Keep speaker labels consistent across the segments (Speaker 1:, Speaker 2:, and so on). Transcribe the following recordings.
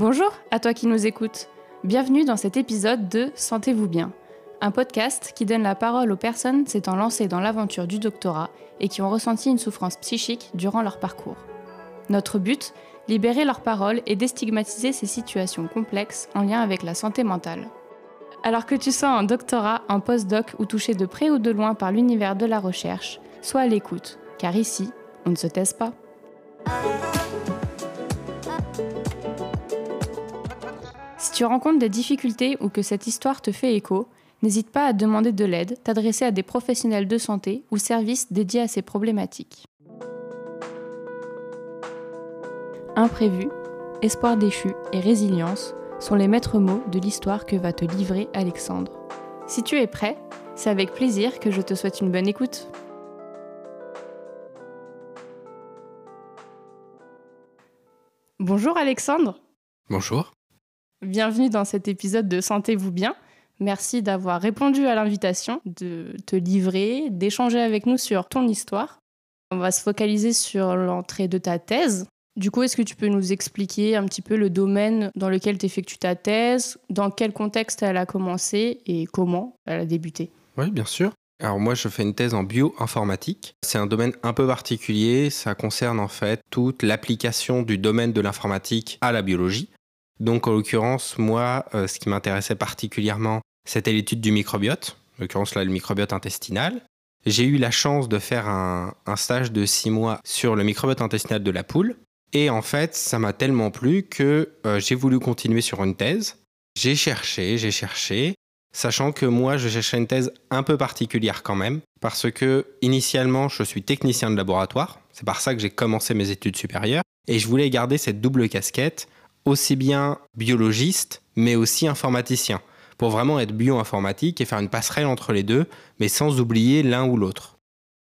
Speaker 1: Bonjour à toi qui nous écoutes. Bienvenue dans cet épisode de Sentez-vous bien, un podcast qui donne la parole aux personnes s'étant lancées dans l'aventure du doctorat et qui ont ressenti une souffrance psychique durant leur parcours. Notre but Libérer leur parole et déstigmatiser ces situations complexes en lien avec la santé mentale. Alors que tu sois un doctorat, un post-doc ou touché de près ou de loin par l'univers de la recherche, sois à l'écoute, car ici, on ne se taise pas. Tu rencontres des difficultés ou que cette histoire te fait écho, n'hésite pas à demander de l'aide, t'adresser à des professionnels de santé ou services dédiés à ces problématiques. Imprévu, espoir déchu et résilience sont les maîtres mots de l'histoire que va te livrer Alexandre. Si tu es prêt, c'est avec plaisir que je te souhaite une bonne écoute. Bonjour Alexandre.
Speaker 2: Bonjour.
Speaker 1: Bienvenue dans cet épisode de Sentez-vous bien. Merci d'avoir répondu à l'invitation de te livrer, d'échanger avec nous sur ton histoire. On va se focaliser sur l'entrée de ta thèse. Du coup, est-ce que tu peux nous expliquer un petit peu le domaine dans lequel tu effectues ta thèse, dans quel contexte elle a commencé et comment elle a débuté?
Speaker 2: Oui, bien sûr. Alors moi, je fais une thèse en bioinformatique. C'est un domaine un peu particulier. Ça concerne en fait toute l'application du domaine de l'informatique à la biologie. Donc en l'occurrence, moi, euh, ce qui m'intéressait particulièrement, c'était l'étude du microbiote, en l'occurrence là, le microbiote intestinal. J'ai eu la chance de faire un, stage de six mois sur le microbiote intestinal de la poule. Et en fait, ça m'a tellement plu que euh, j'ai voulu continuer sur une thèse. J'ai cherché, j'ai cherché, sachant que moi, je cherchais une thèse un peu particulière quand même, parce que initialement, je suis technicien de laboratoire. C'est par ça que j'ai commencé mes études supérieures. Et je voulais garder cette double casquette aussi bien biologiste, mais aussi informaticien, pour vraiment être bioinformatique et faire une passerelle entre les deux, mais sans oublier l'un ou l'autre.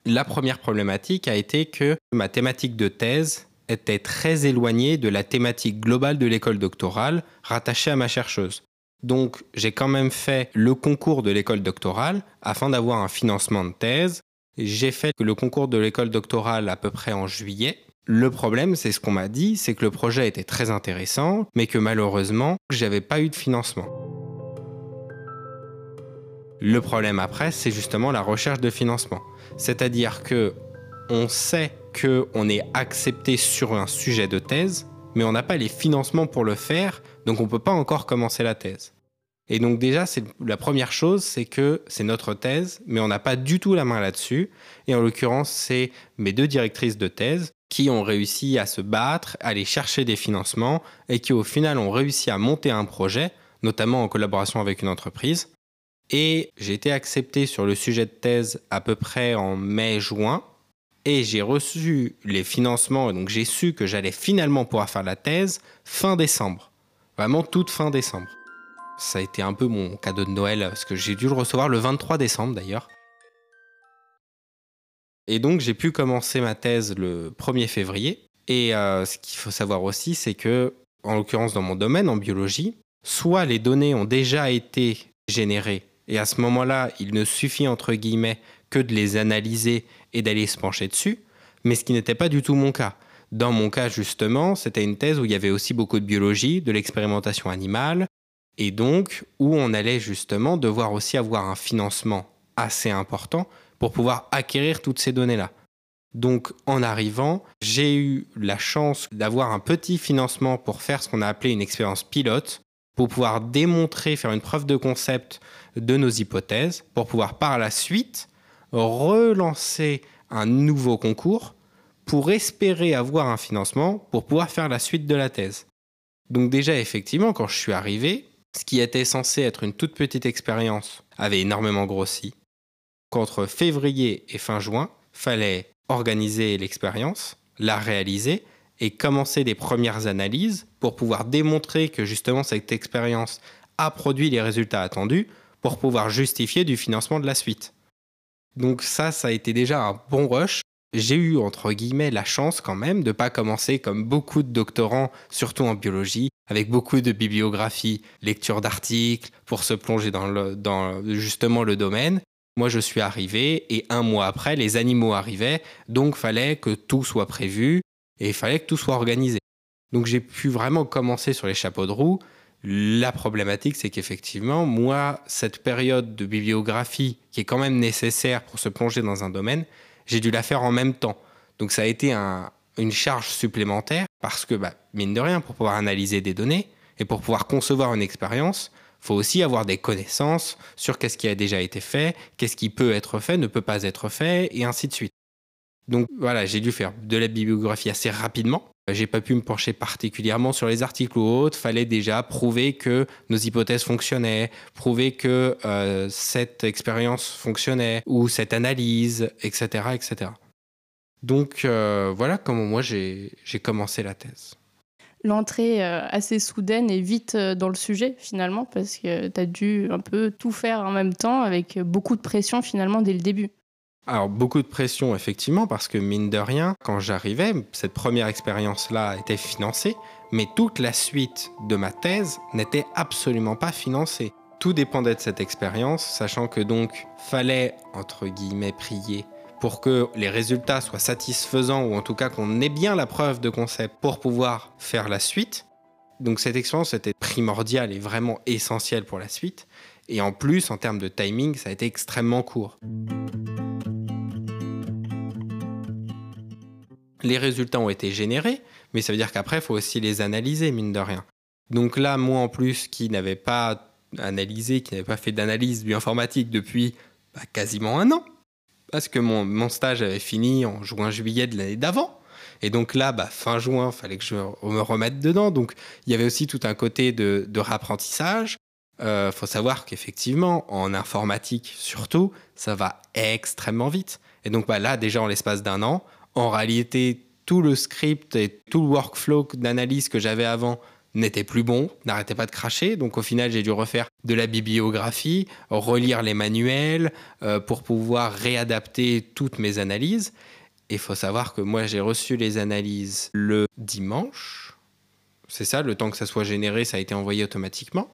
Speaker 2: La première problématique a été que ma thématique de thèse était très éloignée de la thématique globale de l'école doctorale rattachée à ma chercheuse. Donc j'ai quand même fait le concours de l'école doctorale afin d'avoir un financement de thèse. J'ai fait le concours de l'école doctorale à peu près en juillet le problème, c'est ce qu'on m'a dit, c'est que le projet était très intéressant, mais que malheureusement, j'avais pas eu de financement. Le problème après, c'est justement la recherche de financement. C'est-à-dire que on sait qu'on est accepté sur un sujet de thèse, mais on n'a pas les financements pour le faire, donc on ne peut pas encore commencer la thèse. Et donc déjà, c'est la première chose, c'est que c'est notre thèse, mais on n'a pas du tout la main là-dessus. Et en l'occurrence, c'est mes deux directrices de thèse qui ont réussi à se battre, à aller chercher des financements et qui au final ont réussi à monter un projet, notamment en collaboration avec une entreprise. Et j'ai été accepté sur le sujet de thèse à peu près en mai-juin. Et j'ai reçu les financements, donc j'ai su que j'allais finalement pouvoir faire la thèse fin décembre. Vraiment toute fin décembre. Ça a été un peu mon cadeau de Noël, parce que j'ai dû le recevoir le 23 décembre d'ailleurs. Et donc j'ai pu commencer ma thèse le 1er février. Et euh, ce qu'il faut savoir aussi, c'est que, en l'occurrence dans mon domaine, en biologie, soit les données ont déjà été générées, et à ce moment-là, il ne suffit entre guillemets que de les analyser et d'aller se pencher dessus, mais ce qui n'était pas du tout mon cas. Dans mon cas, justement, c'était une thèse où il y avait aussi beaucoup de biologie, de l'expérimentation animale, et donc où on allait justement devoir aussi avoir un financement assez important pour pouvoir acquérir toutes ces données-là. Donc en arrivant, j'ai eu la chance d'avoir un petit financement pour faire ce qu'on a appelé une expérience pilote, pour pouvoir démontrer, faire une preuve de concept de nos hypothèses, pour pouvoir par la suite relancer un nouveau concours pour espérer avoir un financement pour pouvoir faire la suite de la thèse. Donc déjà, effectivement, quand je suis arrivé, ce qui était censé être une toute petite expérience avait énormément grossi qu'entre février et fin juin, fallait organiser l'expérience, la réaliser et commencer des premières analyses pour pouvoir démontrer que justement cette expérience a produit les résultats attendus pour pouvoir justifier du financement de la suite. Donc ça, ça a été déjà un bon rush. J'ai eu, entre guillemets, la chance quand même de ne pas commencer comme beaucoup de doctorants, surtout en biologie, avec beaucoup de bibliographie, lecture d'articles, pour se plonger dans, dans justement le domaine, moi, je suis arrivé et un mois après, les animaux arrivaient, donc fallait que tout soit prévu et il fallait que tout soit organisé. Donc j'ai pu vraiment commencer sur les chapeaux de roue. La problématique, c'est qu'effectivement, moi, cette période de bibliographie qui est quand même nécessaire pour se plonger dans un domaine, j'ai dû la faire en même temps. Donc ça a été une charge supplémentaire parce que, bah, mine de rien, pour pouvoir analyser des données et pour pouvoir concevoir une expérience, faut aussi avoir des connaissances sur qu'est-ce qui a déjà été fait, qu'est-ce qui peut être fait, ne peut pas être fait, et ainsi de suite. Donc voilà, j'ai dû faire de la bibliographie assez rapidement. J'ai pas pu me pencher particulièrement sur les articles ou autres. Fallait déjà prouver que nos hypothèses fonctionnaient, prouver que euh, cette expérience fonctionnait ou cette analyse, etc., etc. Donc euh, voilà comment moi j'ai commencé la thèse.
Speaker 1: L'entrée euh, assez soudaine et vite dans le sujet finalement parce que tu as dû un peu tout faire en même temps avec beaucoup de pression finalement dès le début.
Speaker 2: Alors beaucoup de pression effectivement parce que mine de rien, quand j'arrivais, cette première expérience-là était financée, mais toute la suite de ma thèse n'était absolument pas financée. Tout dépendait de cette expérience, sachant que donc fallait entre guillemets prier pour que les résultats soient satisfaisants ou en tout cas qu'on ait bien la preuve de concept pour pouvoir faire la suite. Donc cette expérience était primordiale et vraiment essentielle pour la suite. Et en plus, en termes de timing, ça a été extrêmement court. Les résultats ont été générés, mais ça veut dire qu'après, il faut aussi les analyser, mine de rien. Donc là, moi en plus, qui n'avais pas analysé, qui n'avais pas fait d'analyse bioinformatique depuis bah, quasiment un an, parce que mon, stage avait fini en juin-juillet de l'année d'avant. Et donc là, bah, fin juin, fallait que je me remette dedans. Donc il y avait aussi tout un côté de, de rapprentissage. Il euh, faut savoir qu'effectivement, en informatique surtout, ça va extrêmement vite. Et donc bah, là, déjà en l'espace d'un an, en réalité, tout le script et tout le workflow d'analyse que j'avais avant n'était plus bon, n'arrêtait pas de cracher. Donc au final, j'ai dû refaire de la bibliographie, relire les manuels euh, pour pouvoir réadapter toutes mes analyses. Et il faut savoir que moi, j'ai reçu les analyses le dimanche. C'est ça, le temps que ça soit généré, ça a été envoyé automatiquement.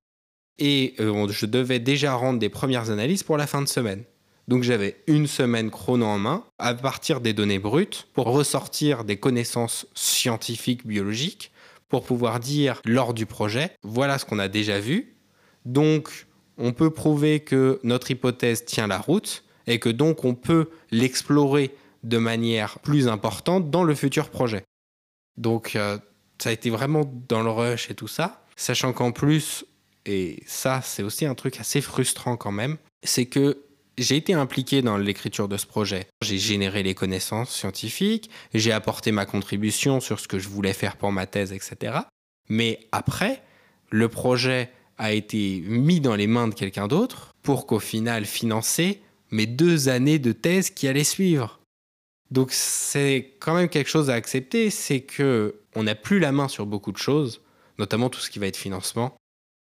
Speaker 2: Et euh, je devais déjà rendre des premières analyses pour la fin de semaine. Donc j'avais une semaine chrono en main à partir des données brutes pour ressortir des connaissances scientifiques biologiques pour pouvoir dire lors du projet, voilà ce qu'on a déjà vu. Donc on peut prouver que notre hypothèse tient la route et que donc on peut l'explorer de manière plus importante dans le futur projet. Donc euh, ça a été vraiment dans le rush et tout ça, sachant qu'en plus, et ça c'est aussi un truc assez frustrant quand même, c'est que j'ai été impliqué dans l'écriture de ce projet. J'ai généré les connaissances scientifiques, j'ai apporté ma contribution sur ce que je voulais faire pour ma thèse, etc. Mais après, le projet a été mis dans les mains de quelqu'un d'autre pour qu'au final financer mes deux années de thèse qui allaient suivre. Donc c'est quand même quelque chose à accepter, c'est que on n'a plus la main sur beaucoup de choses, notamment tout ce qui va être financement.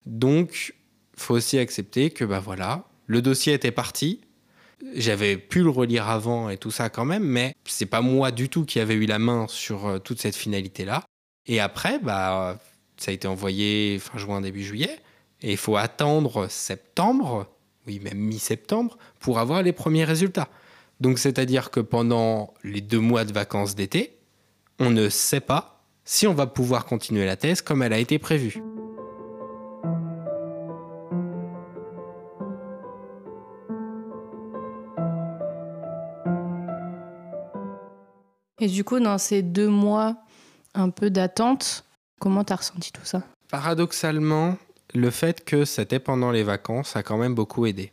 Speaker 2: Donc faut aussi accepter que bah voilà, le dossier était parti. J'avais pu le relire avant et tout ça quand même, mais c'est pas moi du tout qui avait eu la main sur euh, toute cette finalité-là. Et après, bah, ça a été envoyé fin juin, début juillet. Et il faut attendre septembre, oui, même mi-septembre, pour avoir les premiers résultats. Donc, c'est-à-dire que pendant les deux mois de vacances d'été, on ne sait pas si on va pouvoir continuer la thèse comme elle a été prévue.
Speaker 1: Et du coup, dans ces deux mois un peu d'attente, comment tu as ressenti tout ça?
Speaker 2: Paradoxalement, le fait que c'était pendant les vacances a quand même beaucoup aidé.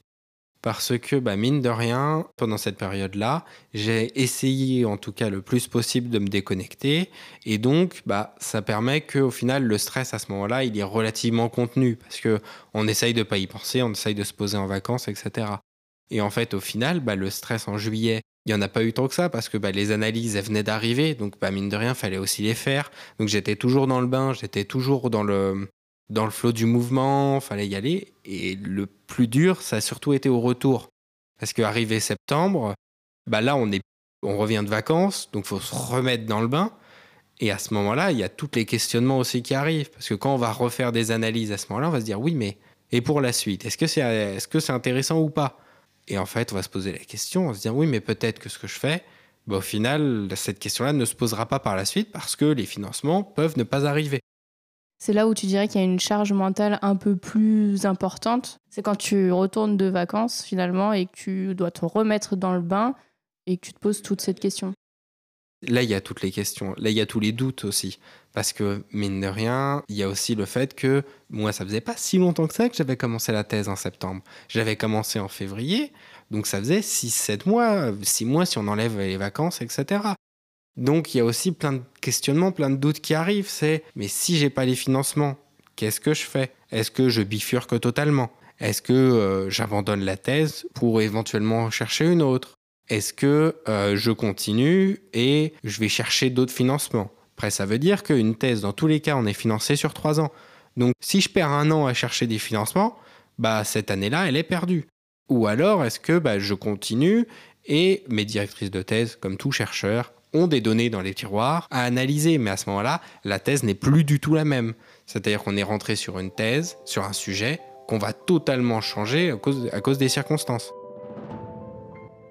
Speaker 2: Parce que, bah, mine de rien, pendant cette période-là, j'ai essayé en tout cas le plus possible de me déconnecter. Et donc, bah, ça permet qu'au final, le stress à ce moment-là, il est relativement contenu. Parce qu'on essaye de ne pas y penser, on essaye de se poser en vacances, etc. Et en fait, au final, bah, le stress en juillet il n'y en a pas eu tant que ça parce que bah, les analyses elles venaient d'arriver, donc bah, mine de rien, fallait aussi les faire. Donc j'étais toujours dans le bain, j'étais toujours dans le, dans le flot du mouvement, fallait y aller. Et le plus dur, ça a surtout été au retour. Parce qu'arrivé septembre, bah là on, est, on revient de vacances, donc faut se remettre dans le bain. Et à ce moment-là, il y a tous les questionnements aussi qui arrivent. Parce que quand on va refaire des analyses à ce moment-là, on va se dire oui, mais et pour la suite Est-ce que c'est est -ce c'est intéressant ou pas? Et en fait, on va se poser la question, on va se dire oui, mais peut-être que ce que je fais, bah, au final, cette question-là ne se posera pas par la suite parce que les financements peuvent ne pas arriver.
Speaker 1: C'est là où tu dirais qu'il y a une charge mentale un peu plus importante. C'est quand tu retournes de vacances finalement et que tu dois te remettre dans le bain et que tu te poses toute cette question.
Speaker 2: Là, il y a toutes les questions. Là, il y a tous les doutes aussi. Parce que, mine de rien, il y a aussi le fait que moi, ça faisait pas si longtemps que ça que j'avais commencé la thèse en septembre. J'avais commencé en février, donc ça faisait 6-7 mois, 6 mois si on enlève les vacances, etc. Donc il y a aussi plein de questionnements, plein de doutes qui arrivent. C'est mais si j'ai pas les financements, qu'est-ce que je fais? Est-ce que je bifurque totalement? Est-ce que euh, j'abandonne la thèse pour éventuellement chercher une autre? Est-ce que euh, je continue et je vais chercher d'autres financements? Après, ça veut dire qu'une thèse, dans tous les cas, on est financé sur trois ans. Donc si je perds un an à chercher des financements, bah cette année-là, elle est perdue. Ou alors est-ce que bah, je continue et mes directrices de thèse, comme tout chercheur, ont des données dans les tiroirs à analyser. Mais à ce moment-là, la thèse n'est plus du tout la même. C'est-à-dire qu'on est rentré sur une thèse, sur un sujet, qu'on va totalement changer à cause, à cause des circonstances.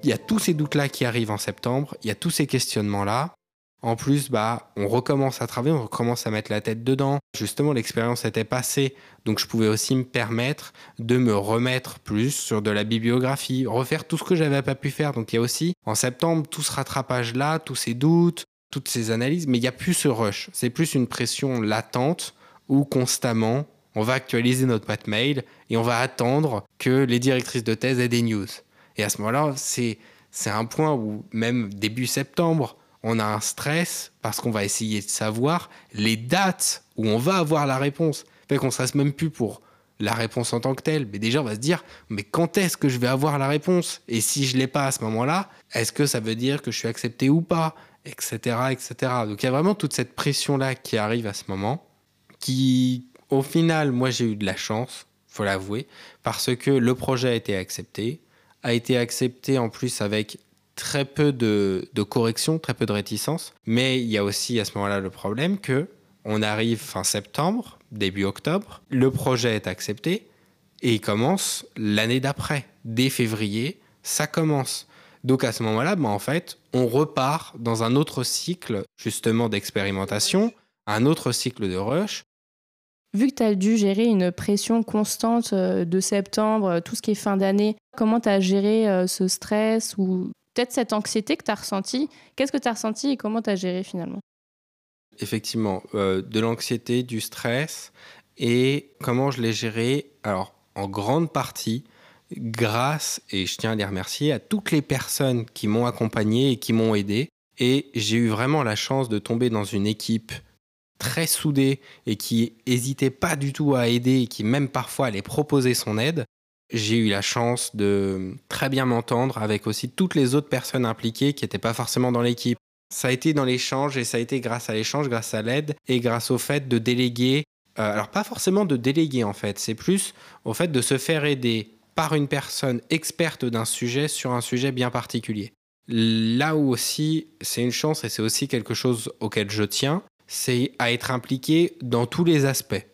Speaker 2: Il y a tous ces doutes-là qui arrivent en septembre, il y a tous ces questionnements-là. En plus, bah, on recommence à travailler, on recommence à mettre la tête dedans. Justement, l'expérience était passée, donc je pouvais aussi me permettre de me remettre plus sur de la bibliographie, refaire tout ce que j'avais pas pu faire. Donc il y a aussi, en septembre, tout ce rattrapage-là, tous ces doutes, toutes ces analyses, mais il n'y a plus ce rush. C'est plus une pression latente où constamment, on va actualiser notre boîte mail et on va attendre que les directrices de thèse aient des news. Et à ce moment-là, c'est, un point où même début septembre, on a un stress parce qu'on va essayer de savoir les dates où on va avoir la réponse. Fait qu'on stresse même plus pour la réponse en tant que telle, mais déjà on va se dire mais quand est-ce que je vais avoir la réponse? Et si je l'ai pas à ce moment-là, est-ce que ça veut dire que je suis accepté ou pas? Etc. etc. Donc il y a vraiment toute cette pression-là qui arrive à ce moment, qui au final, moi j'ai eu de la chance, faut l'avouer, parce que le projet a été accepté, a été accepté en plus avec très peu de, corrections, très peu de réticences. Mais il y a aussi à ce moment-là le problème que on arrive fin septembre, début octobre, le projet est accepté et il commence l'année d'après, dès février, ça commence. Donc à ce moment-là, ben en fait, on repart dans un autre cycle justement d'expérimentation, un autre cycle de rush.
Speaker 1: Vu que tu as dû gérer une pression constante euh, de septembre, tout ce qui est fin d'année, comment tu as géré euh, ce stress ou peut-être cette anxiété que tu as ressentie? Qu'est-ce que tu as ressenti et comment tu as géré finalement?
Speaker 2: Effectivement, euh, de l'anxiété, du stress et comment je l'ai géré. Alors, en grande partie, grâce, et je tiens à les remercier, à toutes les personnes qui m'ont accompagné et qui m'ont aidé. Et j'ai eu vraiment la chance de tomber dans une équipe très soudée et qui n'hésitait pas du tout à aider et qui même parfois allait proposer son aide j'ai eu la chance de très bien m'entendre avec aussi toutes les autres personnes impliquées qui n'étaient pas forcément dans l'équipe. Ça a été dans l'échange et ça a été grâce à l'échange, grâce à l'aide et grâce au fait de déléguer. Euh, alors pas forcément de déléguer en fait, c'est plus au fait de se faire aider par une personne experte d'un sujet sur un sujet bien particulier. Là où aussi c'est une chance et c'est aussi quelque chose auquel je tiens, c'est à être impliqué dans tous les aspects.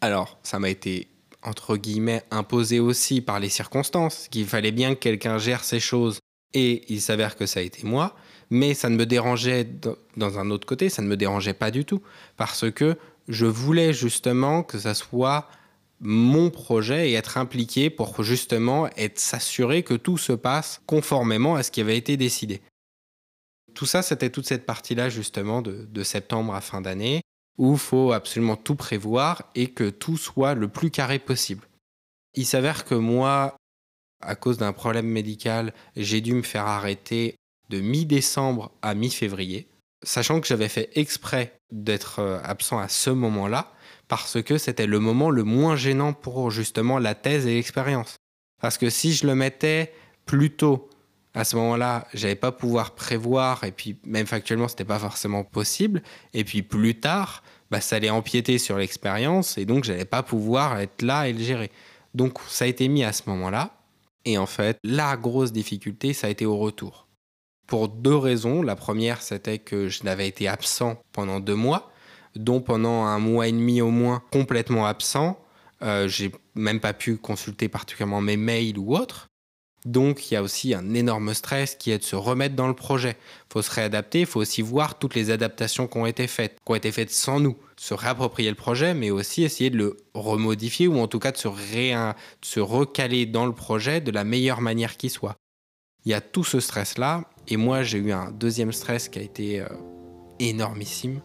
Speaker 2: Alors, ça m'a été entre guillemets, imposé aussi par les circonstances, qu'il fallait bien que quelqu'un gère ces choses, et il s'avère que ça a été moi, mais ça ne me dérangeait, dans un autre côté, ça ne me dérangeait pas du tout, parce que je voulais justement que ça soit mon projet et être impliqué pour justement être s'assurer que tout se passe conformément à ce qui avait été décidé. Tout ça, c'était toute cette partie-là justement de, septembre à fin d'année où il faut absolument tout prévoir et que tout soit le plus carré possible. Il s'avère que moi, à cause d'un problème médical, j'ai dû me faire arrêter de mi-décembre à mi-février, sachant que j'avais fait exprès d'être euh, absent à ce moment-là, parce que c'était le moment le moins gênant pour justement la thèse et l'expérience. Parce que si je le mettais plus tôt, à ce moment-là, j'avais pas pouvoir prévoir, et puis même factuellement, c'était pas forcément possible. Et puis plus tard, bah, ça allait empiéter sur l'expérience, et donc j'allais pas pouvoir être là et le gérer. Donc ça a été mis à ce moment-là. Et en fait, la grosse difficulté, ça a été au retour. Pour deux raisons. La première, c'était que je n'avais été absent pendant deux mois, dont pendant un mois et demi au moins complètement absent. Euh, j'ai même pas pu consulter particulièrement mes mails ou autres. Donc il y a aussi un énorme stress qui est de se remettre dans le projet. Il faut se réadapter, il faut aussi voir toutes les adaptations qui ont été faites, qui ont été faites sans nous, se réapproprier le projet, mais aussi essayer de le remodifier ou en tout cas de se, recaler dans le projet de la meilleure manière qui soit. Il y a tout ce stress-là, et moi j'ai eu un deuxième stress qui a été euh, énormissime,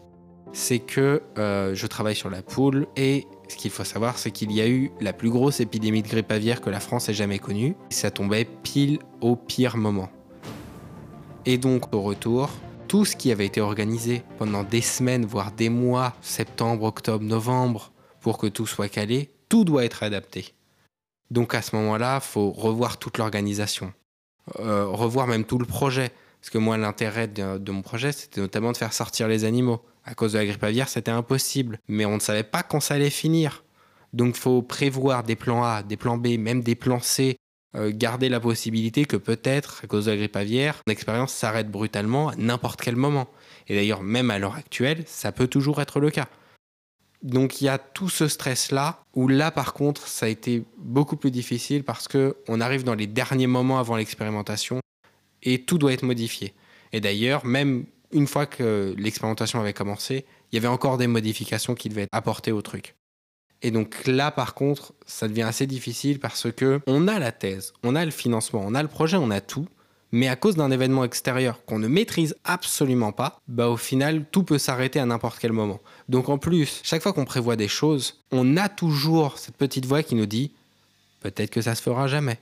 Speaker 2: c'est que euh, je travaille sur la poule et ce qu'il faut savoir, c'est qu'il y a eu la plus grosse épidémie de grippe aviaire que la France ait jamais connue. Ça tombait pile au pire moment. Et donc, au retour, tout ce qui avait été organisé pendant des semaines, voire des mois, septembre, octobre, novembre, pour que tout soit calé, tout doit être adapté. Donc à ce moment-là, il faut revoir toute l'organisation, euh, revoir même tout le projet. Parce que moi, l'intérêt de, mon projet, c'était notamment de faire sortir les animaux. À cause de la grippe aviaire, c'était impossible. Mais on ne savait pas quand ça allait finir. Donc il faut prévoir des plans A, des plans B, même des plans C. Euh, garder la possibilité que peut-être, à cause de la grippe aviaire, l'expérience s'arrête brutalement à n'importe quel moment. Et d'ailleurs, même à l'heure actuelle, ça peut toujours être le cas. Donc il y a tout ce stress-là, où là par contre, ça a été beaucoup plus difficile parce qu'on arrive dans les derniers moments avant l'expérimentation et tout doit être modifié. Et d'ailleurs, même une fois que l'expérimentation avait commencé, il y avait encore des modifications qui devaient être apportées au truc. Et donc là, par contre, ça devient assez difficile parce que on a la thèse, on a le financement, on a le projet, on a tout, mais à cause d'un événement extérieur qu'on ne maîtrise absolument pas, bah au final, tout peut s'arrêter à n'importe quel moment. Donc en plus, chaque fois qu'on prévoit des choses, on a toujours cette petite voix qui nous dit peut-être que ça se fera jamais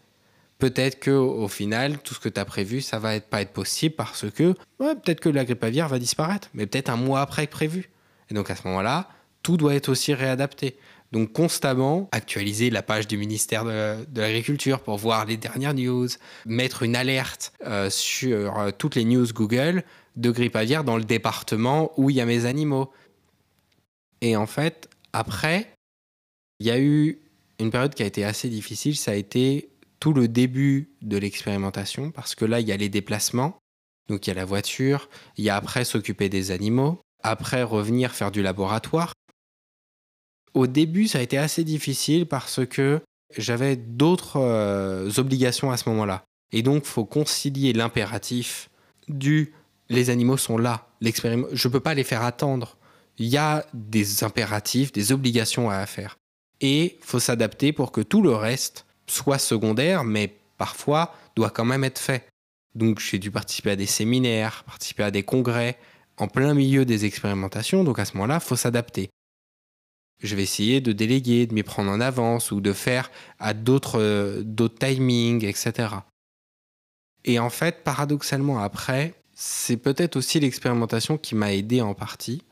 Speaker 2: peut-être que au final, tout ce que tu as prévu, ça va pas être possible parce que peut-être que la grippe aviaire va disparaître, mais peut-être un mois après que prévu. Et donc à ce moment-là, tout doit être aussi réadapté. Donc constamment actualiser la page du ministère de, l'Agriculture pour voir les dernières news, mettre une alerte euh, sur euh, toutes les news Google de grippe aviaire dans le département où il y a mes animaux. Et en fait, après, il y a eu une période qui a été assez difficile, ça a été tout le début de l'expérimentation, parce que là, il y a les déplacements, donc il y a la voiture, il y a après s'occuper des animaux, après revenir faire du laboratoire. Au début, ça a été assez difficile parce que j'avais d'autres euh, obligations à ce moment-là. Et donc, faut concilier l'impératif du les animaux sont là, je ne peux pas les faire attendre. Il y a des impératifs, des obligations à faire. Et faut s'adapter pour que tout le reste soit secondaire, mais parfois doit quand même être fait. Donc j'ai dû participer à des séminaires, participer à des congrès, en plein milieu des expérimentations, donc à ce moment-là, il faut s'adapter. Je vais essayer de déléguer, de m'y prendre en avance ou de faire à d'autres timings, etc. Et en fait, paradoxalement après, c'est peut-être aussi l'expérimentation qui m'a aidé en partie,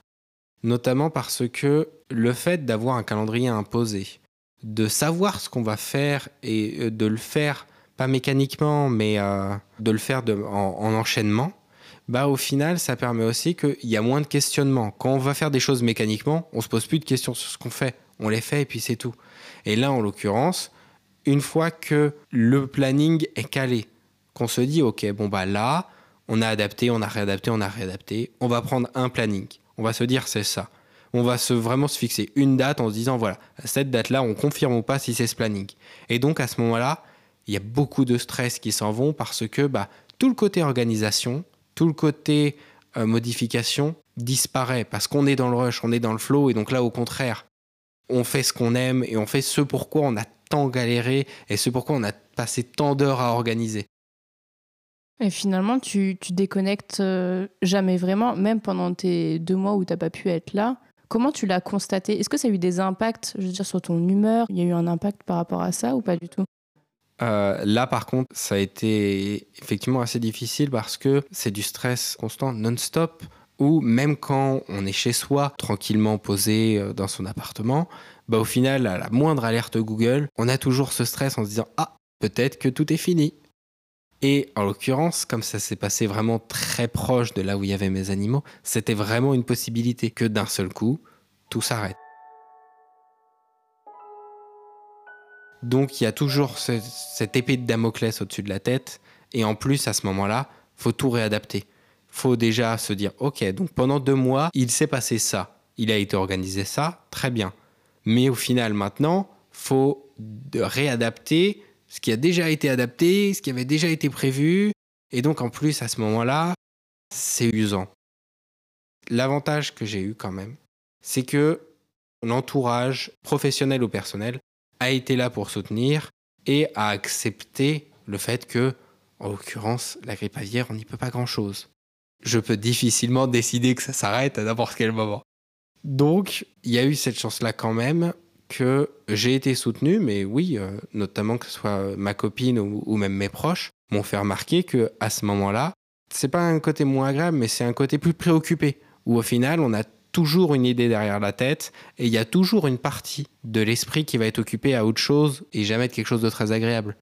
Speaker 2: notamment parce que le fait d'avoir un calendrier imposé, de savoir ce qu'on va faire et euh, de le faire, pas mécaniquement, mais euh, de le faire en, enchaînement, bah au final, ça permet aussi qu'il y a moins de questionnements. Quand on va faire des choses mécaniquement, on se pose plus de questions sur ce qu'on fait. On les fait et puis c'est tout. Et là, en l'occurrence, une fois que le planning est calé, qu'on se dit, OK, bon, bah là, on a adapté, on a réadapté, on a réadapté, on va prendre un planning. On va se dire, c'est ça on va se, vraiment se fixer une date en se disant, voilà, cette date-là, on confirme ou pas si c'est ce planning. Et donc, à ce moment-là, il y a beaucoup de stress qui s'en vont parce que bah, tout le côté organisation, tout le côté euh, modification disparaît parce qu'on est dans le rush, on est dans le flow. Et donc là, au contraire, on fait ce qu'on aime et on fait ce pourquoi on a tant galéré et ce pourquoi on a passé tant d'heures à organiser.
Speaker 1: Et finalement, tu, tu déconnectes euh, jamais vraiment, même pendant tes deux mois où tu n'as pas pu être là. Comment tu l'as constaté? Est-ce que ça a eu des impacts, je veux dire, sur ton humeur? Il y a eu un impact par rapport à ça ou pas du tout?
Speaker 2: Euh, là, par contre, ça a été effectivement assez difficile parce que c'est du stress constant, non-stop, ou même quand on est chez soi, tranquillement posé euh, dans son appartement, bah, au final, à la moindre alerte Google, on a toujours ce stress en se disant Ah, peut-être que tout est fini. Et en l'occurrence, comme ça s'est passé vraiment très proche de là où il y avait mes animaux, c'était vraiment une possibilité que d'un seul coup, tout s'arrête. Donc il y a toujours cette épée de Damoclès au-dessus de la tête, et en plus à ce moment-là, faut tout réadapter. Faut déjà se dire, ok, donc pendant deux mois, il s'est passé ça, il a été organisé ça, très bien. Mais au final maintenant, faut réadapter ce qui a déjà été adapté, ce qui avait déjà été prévu. Et donc en plus, à ce moment-là, c'est usant. L'avantage que j'ai eu quand même, c'est que l'entourage, professionnel ou personnel, a été là pour soutenir et a accepté le fait que, en l'occurrence, la grippe aviaire, on n'y peut pas grand-chose. Je peux difficilement décider que ça s'arrête à n'importe quel moment. Donc, il y a eu cette chance-là quand même que j'ai été soutenu, mais oui, euh, notamment que ce soit ma copine ou, même mes proches, m'ont fait remarquer que à ce moment-là, c'est pas un côté moins agréable, mais c'est un côté plus préoccupé, où au final, on a toujours une idée derrière la tête et il y a toujours une partie de l'esprit qui va être occupée à autre chose et jamais de quelque chose de très agréable.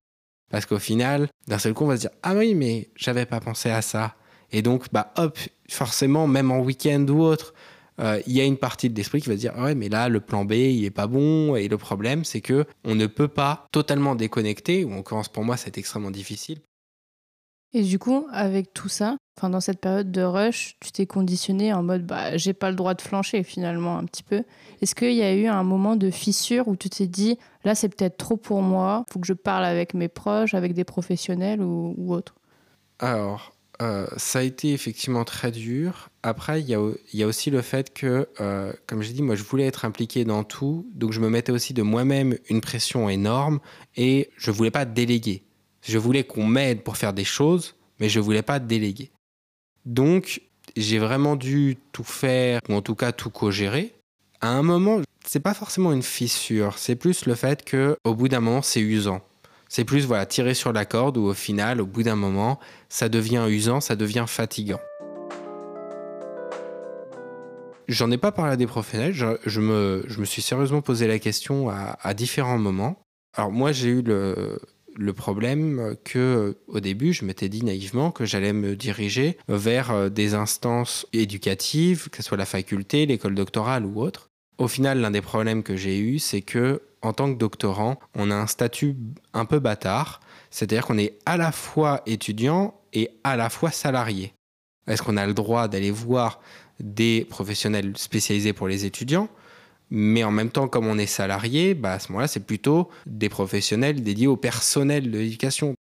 Speaker 2: Parce qu'au final, d'un seul coup, on va se dire Ah oui, mais j'avais pas pensé à ça. Et donc, bah hop, forcément, même en week-end ou autre, euh, il y a une partie de l'esprit qui va se dire ouais mais là le plan B il est pas bon. Et le problème c'est que on ne peut pas totalement déconnecter ou en l'occurrence pour moi c'est extrêmement difficile.
Speaker 1: Et du coup, avec tout ça, enfin dans cette période de rush, tu t'es conditionné en mode bah j'ai pas le droit de flancher finalement un petit peu. Est-ce qu'il y a eu un moment de fissure où tu t'es dit là c'est peut-être trop pour moi, faut que je parle avec mes proches, avec des professionnels ou, ou autre
Speaker 2: Alors euh, ça a été effectivement très dur. Après, il y a, aussi le fait que, euh, comme j'ai dit, moi je voulais être impliqué dans tout, donc je me mettais aussi de moi-même une pression énorme et je voulais pas déléguer. Je voulais qu'on m'aide pour faire des choses, mais je voulais pas déléguer. Donc, j'ai vraiment dû tout faire, ou en tout cas tout co-gérer. À un moment, c'est pas forcément une fissure, c'est plus le fait que, au bout d'un moment, c'est usant. C'est plus voilà tirer sur la corde où au final, au bout d'un moment, ça devient usant, ça devient fatigant. J'en ai pas parlé à des professionnels, je, me, suis sérieusement posé la question à, à différents moments. Alors moi j'ai eu le, le problème que au début, je m'étais dit naïvement que j'allais me diriger vers euh, des instances éducatives, que ce soit la faculté, l'école doctorale ou autre. Au final, l'un des problèmes que j'ai eu, c'est que en tant que doctorant, on a un statut un peu bâtard, c'est-à-dire qu'on est à la fois étudiant et à la fois salarié. Est-ce qu'on a le droit d'aller voir des professionnels spécialisés pour les étudiants? Mais en même temps, comme on est salarié, bah à ce moment-là, c'est plutôt des professionnels dédiés au personnel de l'éducation.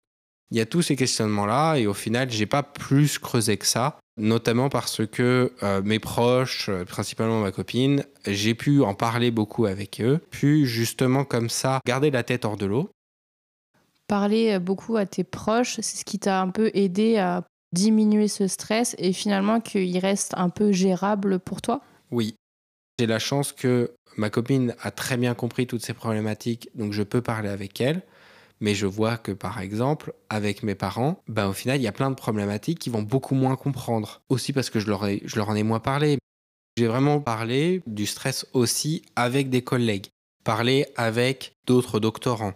Speaker 2: Il y a tous ces questionnements-là, et au final, j'ai pas plus creusé que ça, notamment parce que euh, mes proches, euh, principalement ma copine, j'ai pu en parler beaucoup avec eux, puis justement comme ça, garder la tête hors de l'eau.
Speaker 1: Parler euh, beaucoup à tes proches, c'est ce qui t'a un peu aidé à diminuer ce stress et finalement qu'il reste un peu gérable pour toi?
Speaker 2: Oui. J'ai la chance que ma copine a très bien compris toutes ces problématiques, donc je peux parler avec elle. Mais je vois que par exemple, avec mes parents, ben, au final, il y a plein de problématiques qui vont beaucoup moins comprendre. Aussi parce que je leur, je leur en ai moins parlé. J'ai vraiment parlé du stress aussi avec des collègues, parler avec d'autres doctorants.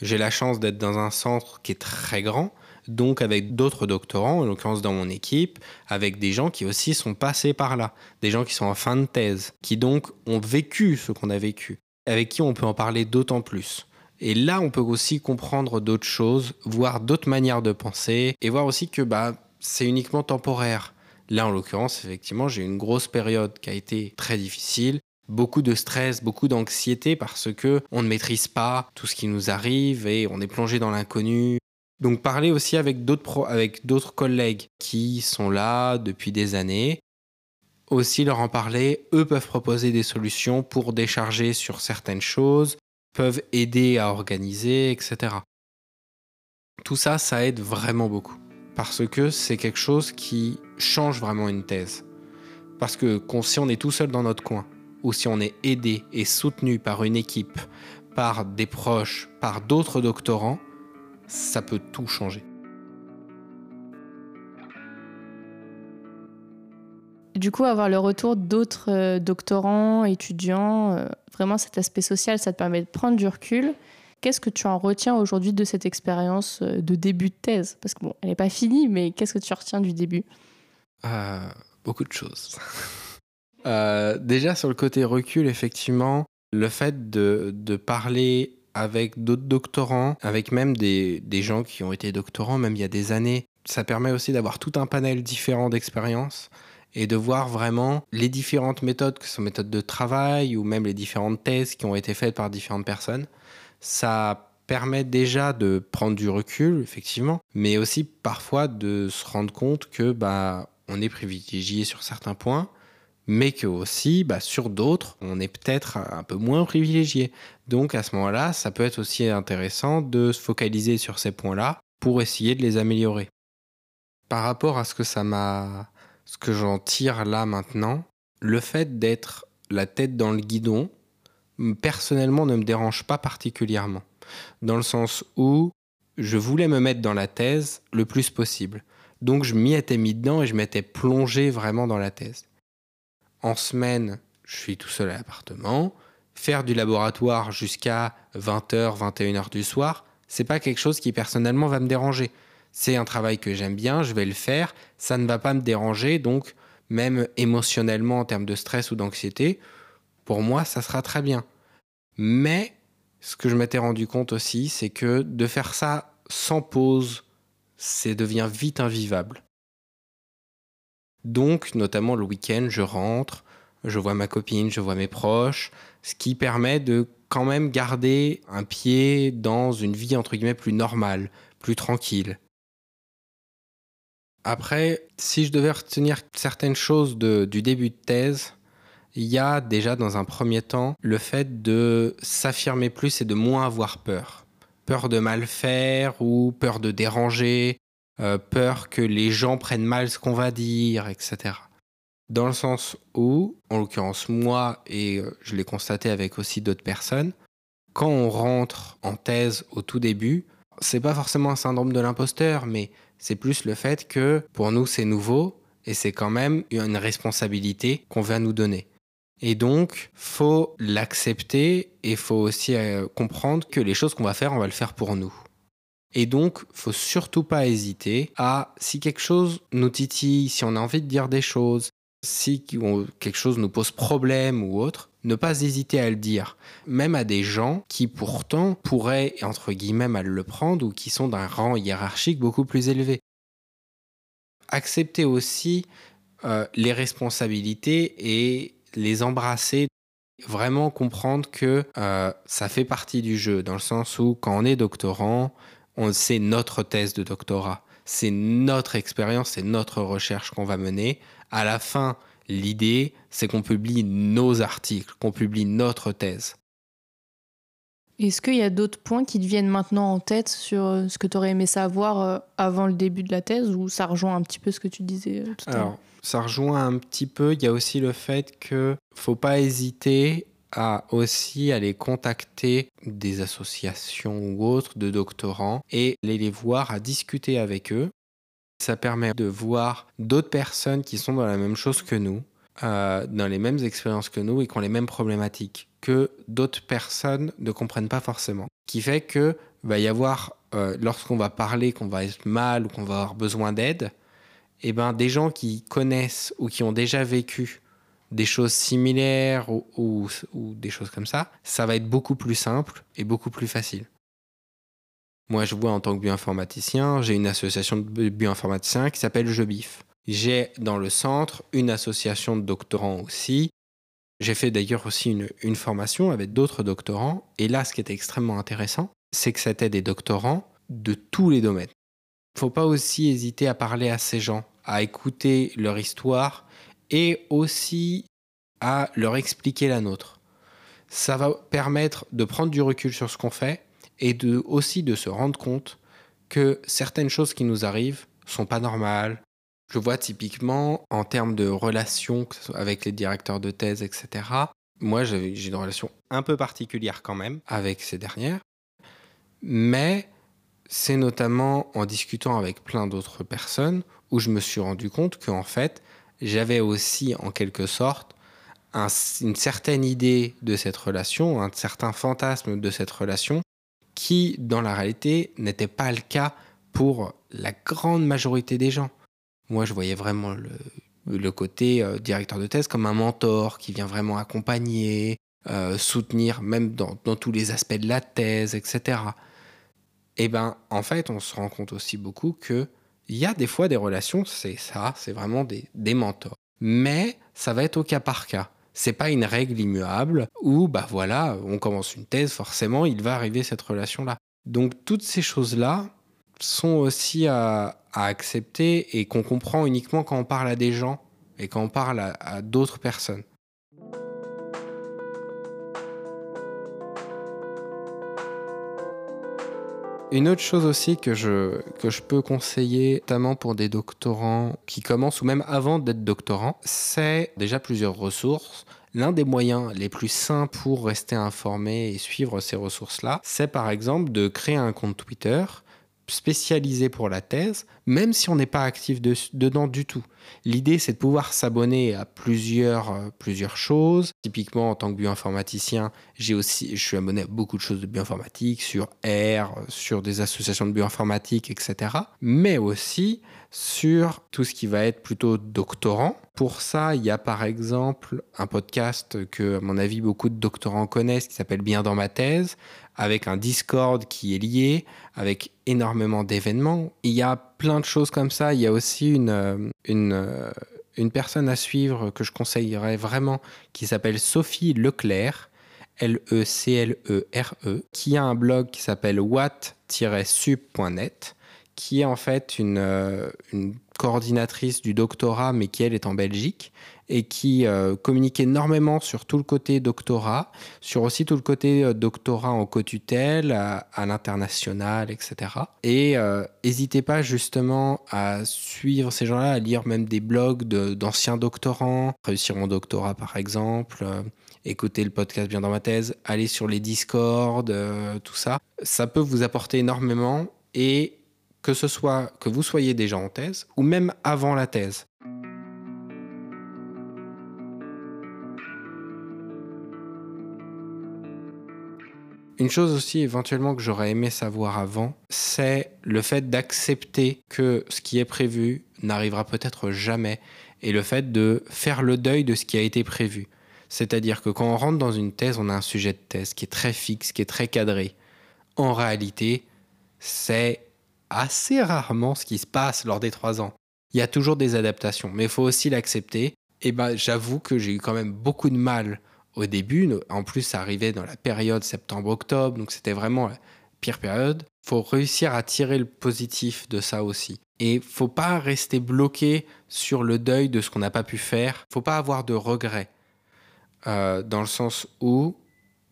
Speaker 2: J'ai la chance d'être dans un centre qui est très grand, donc avec d'autres doctorants, en l'occurrence dans mon équipe, avec des gens qui aussi sont passés par là, des gens qui sont en fin de thèse, qui donc ont vécu ce qu'on a vécu, avec qui on peut en parler d'autant plus. Et là, on peut aussi comprendre d'autres choses, voir d'autres manières de penser, et voir aussi que bah, c'est uniquement temporaire. Là, en l'occurrence, effectivement, j'ai une grosse période qui a été très difficile, beaucoup de stress, beaucoup d'anxiété parce que on ne maîtrise pas tout ce qui nous arrive et on est plongé dans l'inconnu. Donc parler aussi avec d'autres avec d'autres collègues qui sont là depuis des années. Aussi leur en parler, eux peuvent proposer des solutions pour décharger sur certaines choses, peuvent aider à organiser, etc. Tout ça, ça aide vraiment beaucoup. Parce que c'est quelque chose qui change vraiment une thèse. Parce que si on est tout seul dans notre coin, ou si on est aidé et soutenu par une équipe, par des proches, par d'autres doctorants, ça peut tout changer.
Speaker 1: Du coup, avoir le retour d'autres euh, doctorants, étudiants, euh, vraiment cet aspect social, ça te permet de prendre du recul. Qu'est-ce que tu en retiens aujourd'hui de cette expérience euh, de début de thèse? Parce que bon, elle n'est pas finie, mais qu'est-ce que tu retiens du début?
Speaker 2: Beaucoup de choses. déjà sur le côté recul, effectivement, le fait de, de parler avec d'autres doctorants, avec même des, des, gens qui ont été doctorants, même il y a des années. Ça permet aussi d'avoir tout un panel différent d'expériences et de voir vraiment les différentes méthodes, que ce soit méthodes de travail ou même les différentes thèses qui ont été faites par différentes personnes. Ça permet déjà de prendre du recul, effectivement, mais aussi parfois de se rendre compte que bah, on est privilégié sur certains points, mais que aussi bah, sur d'autres, on est peut-être un peu moins privilégié. Donc à ce moment-là, ça peut être aussi intéressant de se focaliser sur ces points-là pour essayer de les améliorer. Par rapport à ce que ça m'a, ce que j'en tire là maintenant, le fait d'être la tête dans le guidon, personnellement, ne me dérange pas particulièrement, dans le sens où je voulais me mettre dans la thèse le plus possible. Donc je m'y étais mis dedans et je m'étais plongé vraiment dans la thèse. En semaine, je suis tout seul à l'appartement. Faire du laboratoire jusqu'à 20h, 21h du soir, c'est pas quelque chose qui personnellement va me déranger. C'est un travail que j'aime bien, je vais le faire, ça ne va pas me déranger, donc même émotionnellement en termes de stress ou d'anxiété, pour moi, ça sera très bien. Mais ce que je m'étais rendu compte aussi, c'est que de faire ça sans pause, c'est devient vite invivable. Donc, notamment le week-end, je rentre, je vois ma copine, je vois mes proches, ce qui permet de quand même garder un pied dans une vie entre guillemets plus normale, plus tranquille. Après, si je devais retenir certaines choses du début de thèse, il y a déjà dans un premier temps le fait de s'affirmer plus et de moins avoir peur. Peur de mal faire ou peur de déranger, euh, peur que les gens prennent mal ce qu'on va dire, etc. Dans le sens où, en l'occurrence moi, et euh, je l'ai constaté avec aussi d'autres personnes, quand on rentre en thèse au tout début, c'est pas forcément un syndrome de l'imposteur, mais c'est plus le fait que pour nous c'est nouveau et c'est quand même une responsabilité qu'on va nous donner. Et donc, faut l'accepter et faut aussi euh, comprendre que les choses qu'on va faire, on va le faire pour nous. Et donc, faut surtout pas hésiter à, si quelque chose nous titille, si on a envie de dire des choses, si quelque chose nous pose problème ou autre, ne pas hésiter à le dire, même à des gens qui pourtant pourraient, entre guillemets, mal le prendre ou qui sont d'un rang hiérarchique beaucoup plus élevé. Accepter aussi euh, les responsabilités et les embrasser, vraiment comprendre que euh, ça fait partie du jeu, dans le sens où quand on est doctorant, on c'est notre thèse de doctorat, c'est notre expérience, c'est notre recherche qu'on va mener. À la fin, l'idée, c'est qu'on publie nos articles, qu'on publie notre thèse.
Speaker 1: Est-ce qu'il y a d'autres points qui te viennent maintenant en tête sur euh, ce que tu aurais aimé savoir euh, avant le début de la thèse ou ça rejoint un petit peu ce que tu disais tout à l'heure?
Speaker 2: ça rejoint un petit peu. Il y a aussi le fait que faut pas hésiter à aussi aller contacter des associations ou autres de doctorants et aller les voir, à discuter avec eux. Ça permet de voir d'autres personnes qui sont dans la même chose que nous, euh, dans les mêmes expériences que nous et qui ont les mêmes problématiques que d'autres personnes ne comprennent pas forcément. Qui fait que va y avoir, euh, lorsqu'on va parler qu'on va être mal ou qu'on va avoir besoin d'aide, eh ben, des gens qui connaissent ou qui ont déjà vécu des choses similaires ou, des choses comme ça, ça va être beaucoup plus simple et beaucoup plus facile. Moi, je vois en tant que bioinformaticien, j'ai une association de bioinformaticiens qui s'appelle Je Bif. J'ai dans le centre une association de doctorants aussi. J'ai fait d'ailleurs aussi une, une formation avec d'autres doctorants. Et là, ce qui était extrêmement intéressant, c'est que c'était des doctorants de tous les domaines faut pas aussi hésiter à parler à ces gens, à écouter leur histoire et aussi à leur expliquer la nôtre. Ça va permettre de prendre du recul sur ce qu'on fait et aussi de se rendre compte que certaines choses qui nous arrivent sont pas normales. Je vois typiquement en termes de relations avec les directeurs de thèse, etc. Moi, j'ai une relation un peu particulière quand même avec ces dernières. Mais c'est notamment en discutant avec plein d'autres personnes où je me suis rendu compte qu'en fait, j'avais aussi en quelque sorte une certaine idée de cette relation, un certain fantasme de cette relation qui, dans la réalité, n'était pas le cas pour la grande majorité des gens. Moi, je voyais vraiment le, côté euh, directeur de thèse comme un mentor qui vient vraiment accompagner, euh, soutenir même dans, tous les aspects de la thèse, etc eh ben, en fait, on se rend compte aussi beaucoup que il y a des fois des relations, c'est ça, c'est vraiment des, des mentors. Mais ça va être au cas par cas. C'est pas une règle immuable où, bah voilà, on commence une thèse, forcément, il va arriver cette relation-là. Donc toutes ces choses-là sont aussi à, accepter et qu'on comprend uniquement quand on parle à des gens et quand on parle à d'autres personnes. Une autre chose aussi que je, que je peux conseiller, notamment pour des doctorants qui commencent ou même avant d'être doctorants, c'est déjà plusieurs ressources. L'un des moyens les plus simples pour rester informé et suivre ces ressources-là, c'est par exemple de créer un compte Twitter spécialisé pour la thèse, même si on n'est pas actif dedans du tout. L'idée, c'est de pouvoir s'abonner à plusieurs, euh, plusieurs choses. Typiquement, en tant que bioinformaticien, j'ai aussi, je suis abonné à beaucoup de choses de bioinformatique, sur R, sur des associations de bioinformatique, etc. Mais aussi sur tout ce qui va être plutôt doctorant. Pour ça, il y a par exemple un podcast que, à mon avis, beaucoup de doctorants connaissent qui s'appelle Bien dans ma thèse, avec un Discord qui est lié, avec énormément d'événements. Il y a plein de choses comme ça. Il y a aussi une, euh, une, euh, une personne à suivre que je conseillerais vraiment qui s'appelle Sophie Leclerc. L-E-C-L-E-R-E, -E, qui a un blog qui s'appelle what-sub.net, qui est en fait une, euh, une coordinatrice du doctorat, mais qui elle est en Belgique, et qui euh, communique énormément sur tout le côté doctorat, sur aussi tout le côté euh, doctorat en co-tutelle, à, l'international, etc. Et n'hésitez pas justement à suivre ces gens-là, à lire même des blogs d'anciens doctorants, réussir mon doctorat par exemple écouter le podcast bien dans ma thèse, aller sur les Discord, tout ça. Ça peut vous apporter énormément et que ce soit que vous soyez déjà en thèse ou même avant la thèse. Une chose aussi éventuellement que j'aurais aimé savoir avant, c'est le fait d'accepter que ce qui est prévu n'arrivera peut-être jamais et le fait de faire le deuil de ce qui a été prévu. C'est-à-dire que quand on rentre dans une thèse, on a un sujet de thèse qui est très fixe, qui est très cadré. En réalité, c'est assez rarement ce qui se passe lors des trois ans. Il y a toujours des adaptations, mais il faut aussi l'accepter. Et ben, j'avoue que j'ai eu quand même beaucoup de mal au début. En plus, ça arrivait dans la période septembre-octobre, donc c'était vraiment la pire période. Il faut réussir à tirer le positif de ça aussi. Et faut pas rester bloqué sur le deuil de ce qu'on n'a pas pu faire. Faut pas avoir de regrets. Euh, dans le sens où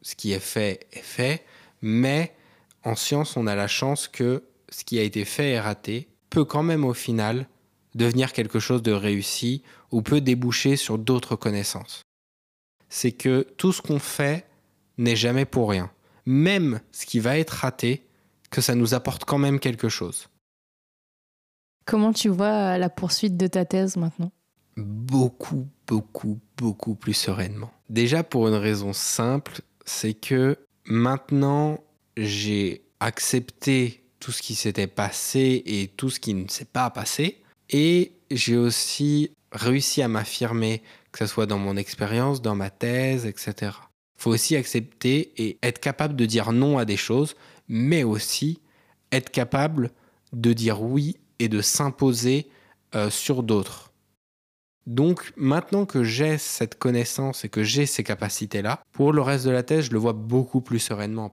Speaker 2: ce qui est fait est fait, mais en science, on a la chance que ce qui a été fait et raté peut quand même au final devenir quelque chose de réussi ou peut déboucher sur d'autres connaissances. C'est que tout ce qu'on fait n'est jamais pour rien. Même ce qui va être raté, que ça nous apporte quand même quelque chose.
Speaker 1: Comment tu vois la poursuite de ta thèse maintenant?
Speaker 2: Beaucoup, beaucoup, beaucoup plus sereinement. Déjà pour une raison simple, c'est que maintenant j'ai accepté tout ce qui s'était passé et tout ce qui ne s'est pas passé. Et j'ai aussi réussi à m'affirmer, que ce soit dans mon expérience, dans ma thèse, etc. Faut aussi accepter et être capable de dire non à des choses, mais aussi être capable de dire oui et de s'imposer euh, sur d'autres. Donc maintenant que j'ai cette connaissance et que j'ai ces capacités-là, pour le reste de la thèse, je le vois beaucoup plus sereinement.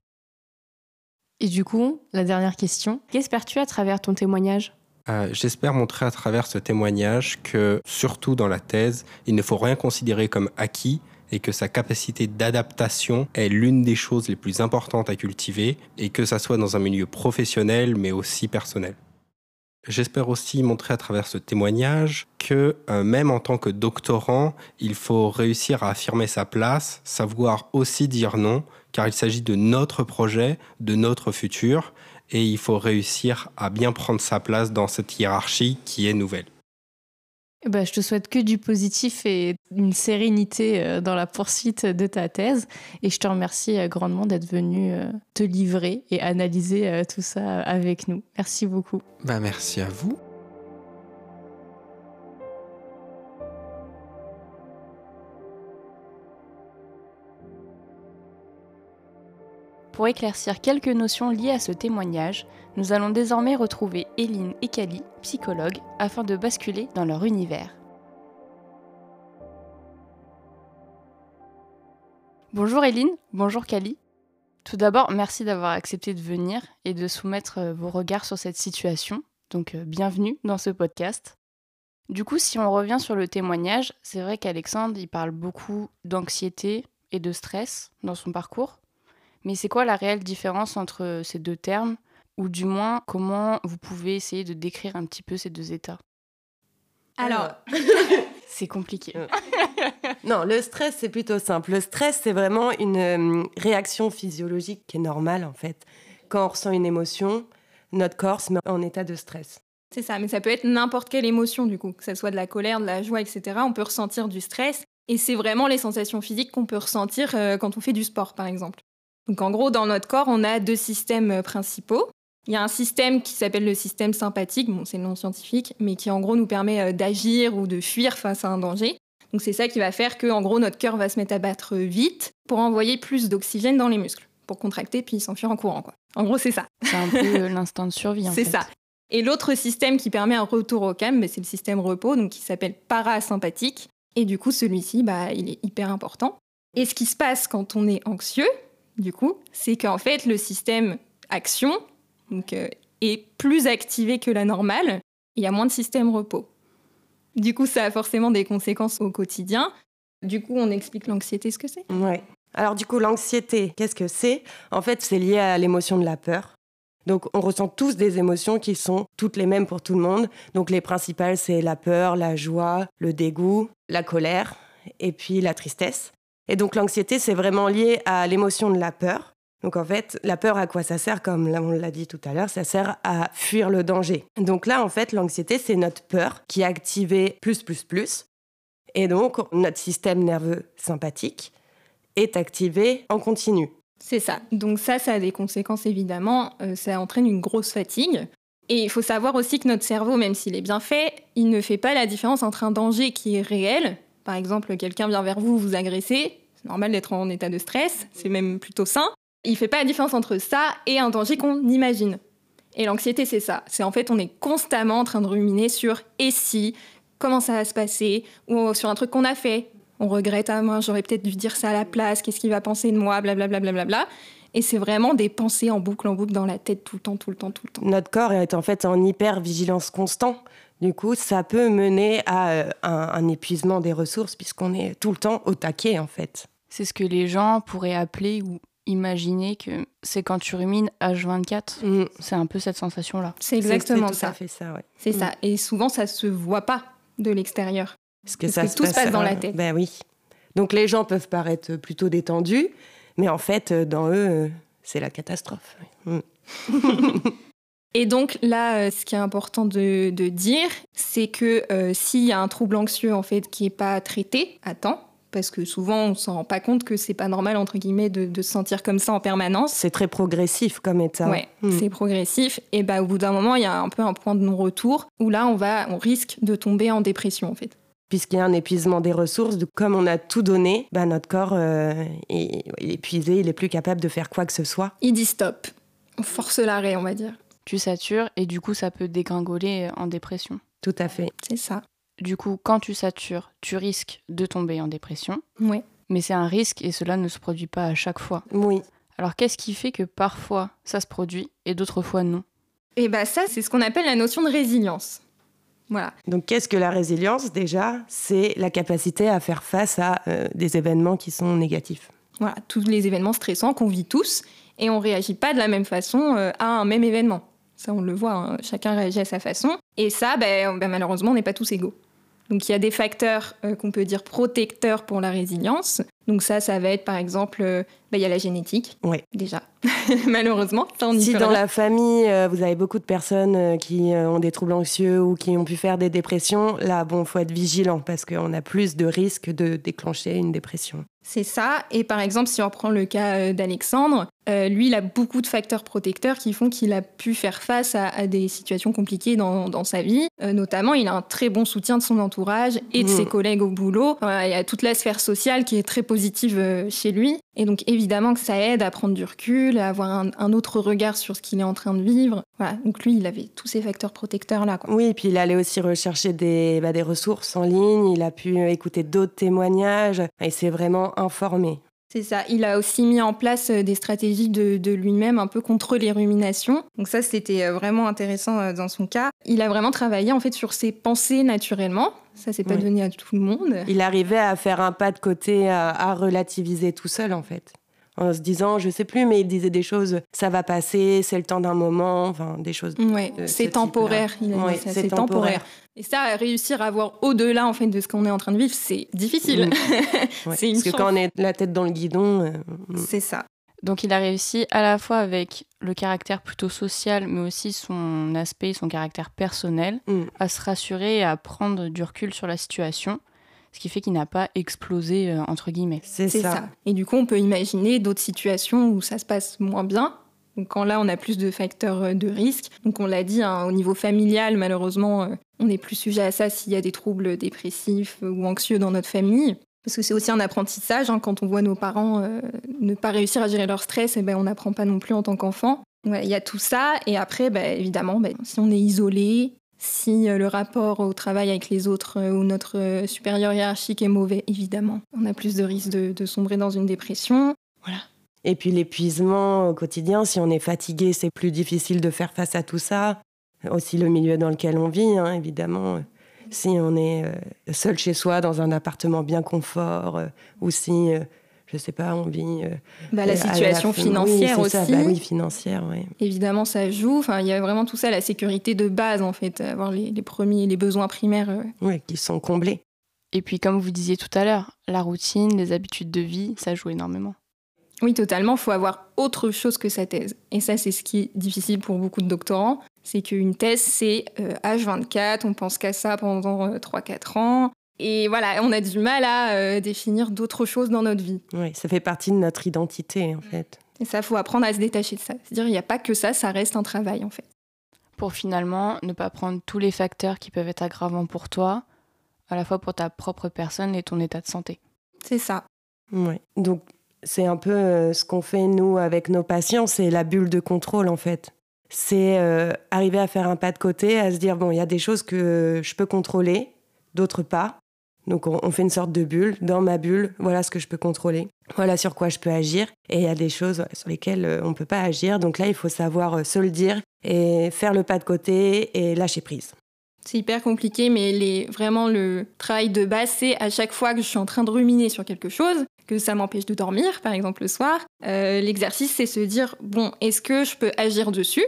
Speaker 1: Et du coup, la dernière question, qu'espères-tu à travers ton témoignage?
Speaker 2: Euh, J'espère montrer à travers ce témoignage que, surtout dans la thèse, il ne faut rien considérer comme acquis et que sa capacité d'adaptation est l'une des choses les plus importantes à cultiver, et que ça soit dans un milieu professionnel mais aussi personnel. J'espère aussi montrer à travers ce témoignage que euh, même en tant que doctorant, il faut réussir à affirmer sa place, savoir aussi dire non, car il s'agit de notre projet, de notre futur, et il faut réussir à bien prendre sa place dans cette hiérarchie qui est nouvelle.
Speaker 1: Bah, je te souhaite que du positif et une sérénité euh, dans la poursuite de ta thèse. Et je te remercie euh, grandement d'être venu euh, te livrer et analyser tout ça avec nous. Merci beaucoup.
Speaker 2: Bah, merci à vous.
Speaker 1: Pour éclaircir quelques notions liées à ce témoignage, nous allons désormais retrouver Eline et Kali, psychologues, afin de basculer dans leur univers. Bonjour Eline, bonjour Kali. Tout d'abord, merci d'avoir accepté de venir et de soumettre euh, vos regards sur cette situation. Donc, euh, bienvenue dans ce podcast. Du coup, si on revient sur le témoignage, c'est vrai qu'Alexandre, il parle beaucoup d'anxiété et de stress dans son parcours. Mais c'est quoi la réelle différence entre ces deux termes? Ou du moins, comment vous pouvez essayer de décrire un petit peu ces deux états?
Speaker 3: Alors,
Speaker 1: C'est compliqué.
Speaker 3: non, le stress, c'est plutôt simple. Le stress, c'est vraiment une euh, réaction physiologique qui est normale, en fait. Quand on ressent une émotion, notre corps se met en état de stress.
Speaker 4: C'est ça, mais ça peut être n'importe quelle émotion, du coup, que ce soit de la colère, de la joie, etc. On peut ressentir du stress. Et c'est vraiment les sensations physiques qu'on peut ressentir euh, quand on fait du sport, par exemple. Donc en gros, dans notre corps, on a deux systèmes euh, principaux. Il y a un système qui s'appelle le système sympathique, bon, c'est non scientifique, mais qui en gros nous permet euh, d'agir ou de fuir face à un danger. Donc c'est ça qui va faire que en gros notre cœur va se mettre à battre vite pour envoyer plus d'oxygène dans les muscles, pour contracter puis s'enfuir en courant. Quoi. En gros c'est ça.
Speaker 1: C'est un peu l'instinct de survie.
Speaker 4: C'est ça. Et l'autre système qui permet un retour au calme, bah, c'est le système repos, donc qui s'appelle parasympathique. Et du coup celui-ci, bah, il est hyper important. Et ce qui se passe quand on est anxieux, du coup, c'est qu'en fait le système action euh, est plus activé que la normale. Il y a moins de système repos. Du coup, ça a forcément des conséquences au quotidien. Du coup, on explique l'anxiété, ce que c'est
Speaker 3: Ouais. Alors du coup, l'anxiété, qu'est-ce que c'est? En fait, c'est lié à l'émotion de la peur. Donc on ressent tous des émotions qui sont toutes les mêmes pour tout le monde. Donc les principales, c'est la peur, la joie, le dégoût, la colère et puis la tristesse. Et donc l'anxiété, c'est vraiment lié à l'émotion de la peur. Donc en fait, la peur, à quoi ça sert? Comme on l'a dit tout à l'heure, ça sert à fuir le danger. Donc là, en fait, l'anxiété, c'est notre peur qui est activée plus, plus, plus. Et donc, notre système nerveux sympathique est activé en continu.
Speaker 4: C'est ça. Donc ça, ça a des conséquences évidemment. Euh, ça entraîne une grosse fatigue. Et il faut savoir aussi que notre cerveau, même s'il est bien fait, il ne fait pas la différence entre un danger qui est réel. Par exemple, quelqu'un vient vers vous, vous agresser. C'est normal d'être en état de stress. C'est même plutôt sain. Il fait pas la différence entre ça et un danger qu'on imagine. Et l'anxiété, c'est ça. C'est en fait, on est constamment en train de ruminer sur et si, comment ça va se passer, ou sur un truc qu'on a fait. On regrette, ah moi, j'aurais peut-être dû dire ça à la place, qu'est-ce qu'il va penser de moi, blablabla. Bla, bla, bla, et c'est vraiment des pensées en boucle, en boucle dans la tête tout le temps, tout le temps, tout le temps.
Speaker 3: Notre corps est en fait en hyper-vigilance constant. Du coup, ça peut mener à euh, un, un épuisement des ressources puisqu'on est tout le temps au taquet en fait.
Speaker 1: C'est ce que les gens pourraient appeler ou imaginer que c'est quand tu rumines H24.
Speaker 3: Mm.
Speaker 1: C'est un peu cette sensation-là.
Speaker 4: C'est exactement
Speaker 3: tout
Speaker 4: ça.
Speaker 3: à fait ça, ouais.
Speaker 4: C'est
Speaker 3: Mm.
Speaker 4: ça. Et souvent, ça se voit pas de l'extérieur.
Speaker 3: Parce que,
Speaker 4: Parce
Speaker 3: ça
Speaker 4: que tout se passe dans la tête.
Speaker 3: Ben oui. Donc les gens peuvent paraître plutôt détendus, mais en fait, euh, dans eux, euh, c'est la catastrophe. Mm.
Speaker 4: Et donc là, euh, ce qui est important de, de dire, c'est que euh, s'il y a un trouble anxieux en fait qui est pas traité à temps, parce que souvent on s'en rend pas compte que c'est pas normal entre guillemets de, de se sentir comme ça en permanence.
Speaker 3: C'est très progressif comme état.
Speaker 4: Ouais,
Speaker 3: Mm.
Speaker 4: c'est progressif. Et bah au bout d'un moment, il y a un peu un point de non-retour où là on va, on risque de tomber en dépression en fait.
Speaker 3: Puisqu'il y a un épuisement des ressources, comme on a tout donné, ben notre corps euh, est, est épuisé, il est plus capable de faire quoi que ce soit.
Speaker 4: Il dit stop. On force l'arrêt, on va dire.
Speaker 1: Tu satures et du coup, ça peut dégringoler en dépression.
Speaker 3: Tout à fait.
Speaker 4: C'est ça.
Speaker 1: Du coup, quand tu satures, tu risques de tomber en dépression.
Speaker 4: Ouais.
Speaker 1: Mais c'est un risque et cela ne se produit pas à chaque fois.
Speaker 3: Oui.
Speaker 1: Alors qu'est-ce qui fait que parfois ça se produit et d'autres fois non?
Speaker 4: Et bah ça, c'est ce qu'on appelle la notion de résilience. Voilà.
Speaker 3: Donc qu'est-ce que la résilience? Déjà C'est la capacité à faire face à euh, des événements qui sont négatifs.
Speaker 4: Voilà, tous les événements stressants qu'on vit tous, et on réagit pas de la même façon euh, à un même événement. Ça, on le voit, hein, chacun réagit à sa façon. Et ça, ben, ben, malheureusement, on n'est pas tous égaux. Donc il y a des facteurs euh, qu'on peut dire protecteurs pour la résilience. Donc ça, ça va être par exemple, euh, ben, il y a la génétique,
Speaker 3: Ouais.
Speaker 4: déjà. malheureusement, ça on y
Speaker 3: Si dans
Speaker 4: rien.
Speaker 3: la famille, euh, vous avez beaucoup de personnes euh, qui euh, ont des troubles anxieux ou qui ont pu faire des dépressions, là, bon, faut être vigilant parce qu'on a plus de risques de déclencher une dépression.
Speaker 4: C'est ça. Et par exemple, si on reprend le cas d'Alexandre, lui, il a beaucoup de facteurs protecteurs qui font qu'il a pu faire face à, à des situations compliquées dans, dans sa vie. Notamment, il a un très bon soutien de son entourage et de
Speaker 3: Mhm.
Speaker 4: ses collègues au boulot. Il y a toute la sphère sociale qui est très positive euh, chez lui. Et donc, évidemment que ça aide à prendre du recul, à avoir un, autre regard sur ce qu'il est en train de vivre. Voilà. Donc, lui, il avait tous ces facteurs protecteurs-là. quoi.
Speaker 3: Oui, et puis il allait aussi rechercher des, bah, des ressources en ligne, il a pu écouter d'autres témoignages et s'est vraiment informé.
Speaker 4: C'est ça. Il a aussi mis en place euh, des stratégies de, lui-même un peu contre les ruminations. Donc ça, c'était euh, vraiment intéressant euh, dans son cas. Il a vraiment travaillé en fait sur ses pensées naturellement. Ça, c'est pas donné à tout le monde.
Speaker 3: Il arrivait à faire un pas de côté, à relativiser tout seul en fait en se disant, je sais plus, mais il disait des choses, ça va passer, c'est le temps d'un moment, enfin des choses.
Speaker 4: Ouais, c'est temporaire. c'est temporaire. Et ça, réussir à voir au-delà en fait de ce qu'on est en train de vivre, c'est difficile. Mm.
Speaker 3: c'est une Parce que quand on est la tête dans le guidon, euh,
Speaker 4: mm. c'est ça.
Speaker 1: Donc il a réussi à la fois avec le caractère plutôt social, mais aussi son aspect, son caractère personnel, mm. à se rassurer et à prendre du recul sur la situation ce qui fait qu'il n'a pas explosé, euh, entre guillemets.
Speaker 4: C'est ça. Et du coup, on peut imaginer d'autres situations où ça se passe moins bien. Donc quand là, on a plus de facteurs euh, de risque. Donc on l'a dit, hein, au niveau familial, malheureusement, euh, on est plus sujet à ça s'il y a des troubles dépressifs ou anxieux dans notre famille. Parce que c'est aussi un apprentissage, hein, quand on voit nos parents ne pas réussir à gérer leur stress, et eh ben, on n'apprend pas non plus en tant qu'enfant. Il y a tout ça, et après, ben, évidemment, ben, si on est isolé, si euh, le rapport au travail avec les autres euh, ou notre euh, supérieur hiérarchique est mauvais, évidemment, on a plus de risques de, sombrer dans une dépression. Voilà.
Speaker 3: Et puis l'épuisement au quotidien, si on est fatigué, c'est plus difficile de faire face à tout ça. Aussi le milieu dans lequel on vit, hein, évidemment. Si on est seul chez soi dans un appartement bien confort, ou si je sais pas, on vit. Euh,
Speaker 4: bah, la situation financière aussi.
Speaker 3: bah, oui, financière, oui.
Speaker 4: Évidemment, ça joue. Enfin, il y a vraiment tout ça, la sécurité de base, en fait, avoir les, les premiers, les besoins primaires. Euh.
Speaker 3: Oui, qui sont comblés.
Speaker 1: Et puis, comme vous disiez tout à l'heure, la routine, les habitudes de vie, ça joue énormément.
Speaker 4: Oui, totalement. Il faut avoir autre chose que sa thèse. Et ça, c'est ce qui est difficile pour beaucoup de doctorants. C'est qu'une thèse, c'est H24, euh, on pense qu'à ça pendant 3-4 ans. Et voilà, on a du mal à euh, définir d'autres choses dans notre vie.
Speaker 3: Oui, ça fait partie de notre identité, en fait.
Speaker 4: Et ça, faut apprendre à se détacher de ça. C'est-à-dire, il n'y a pas que ça, ça reste un travail, en fait.
Speaker 1: Pour finalement ne pas prendre tous les facteurs qui peuvent être aggravants pour toi, à la fois pour ta propre personne et ton état de santé.
Speaker 4: C'est ça.
Speaker 3: Oui. Donc, c'est un peu euh, ce qu'on fait, nous, avec nos patients, c'est la bulle de contrôle, en fait. C'est euh, arriver à faire un pas de côté, à se dire, bon, il y a des choses que je peux contrôler, d'autres pas. Donc on, fait une sorte de bulle. Dans ma bulle, voilà ce que je peux contrôler. Voilà sur quoi je peux agir. Et il y a des choses sur lesquelles euh, on ne peut pas agir. Donc là, il faut savoir euh, se le dire et faire le pas de côté et lâcher prise.
Speaker 4: C'est hyper compliqué, mais vraiment le travail de base, c'est à chaque fois que je suis en train de ruminer sur quelque chose, que ça m'empêche de dormir, par exemple le soir, euh, l'exercice, c'est se dire, bon, est-ce que je peux agir dessus?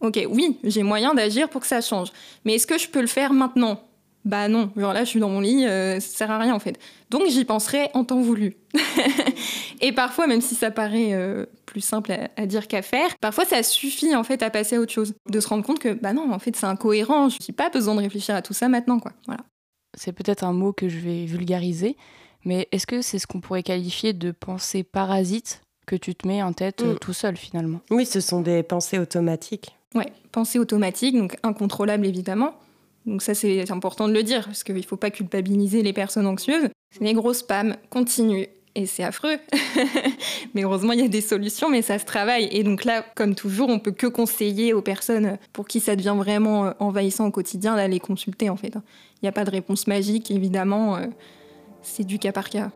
Speaker 4: Ok, oui, j'ai moyen d'agir pour que ça change. Mais est-ce que je peux le faire maintenant? Bah non, genre là je suis dans mon lit, euh, ça sert à rien en fait. Donc j'y penserai en temps voulu. et parfois, même si ça paraît euh, plus simple à, dire qu'à faire, parfois ça suffit en fait à passer à autre chose, de se rendre compte que bah non, en fait c'est incohérent, je n'ai pas besoin de réfléchir à tout ça maintenant quoi. Voilà.
Speaker 1: C'est peut-être un mot que je vais vulgariser, mais est-ce que c'est ce qu'on pourrait qualifier de pensée parasite que tu te mets en tête euh, mm. tout seul finalement?
Speaker 3: Oui, ce sont des pensées automatiques.
Speaker 4: Ouais, pensées automatiques, donc incontrôlables évidemment donc ça, c'est important de le dire, parce qu'il ne faut pas culpabiliser les personnes anxieuses. Des gros spams continue Et c'est affreux. mais heureusement, il y a des solutions, mais ça se travaille. Et donc là, comme toujours, on peut que conseiller aux personnes pour qui ça devient vraiment euh, envahissant au quotidien d'aller consulter, en fait. Il n'y a pas de réponse magique, évidemment. Euh, c'est du cas par cas.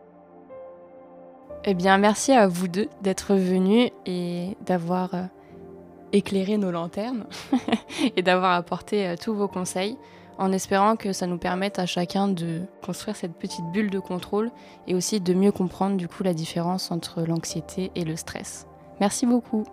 Speaker 1: Eh bien, merci à vous deux d'être venus et d'avoir euh, éclairé nos lanternes et d'avoir apporté tous vos conseils en espérant que ça nous permette à chacun de construire cette petite bulle de contrôle et aussi de mieux comprendre du coup la différence entre l'anxiété et le stress. Merci beaucoup.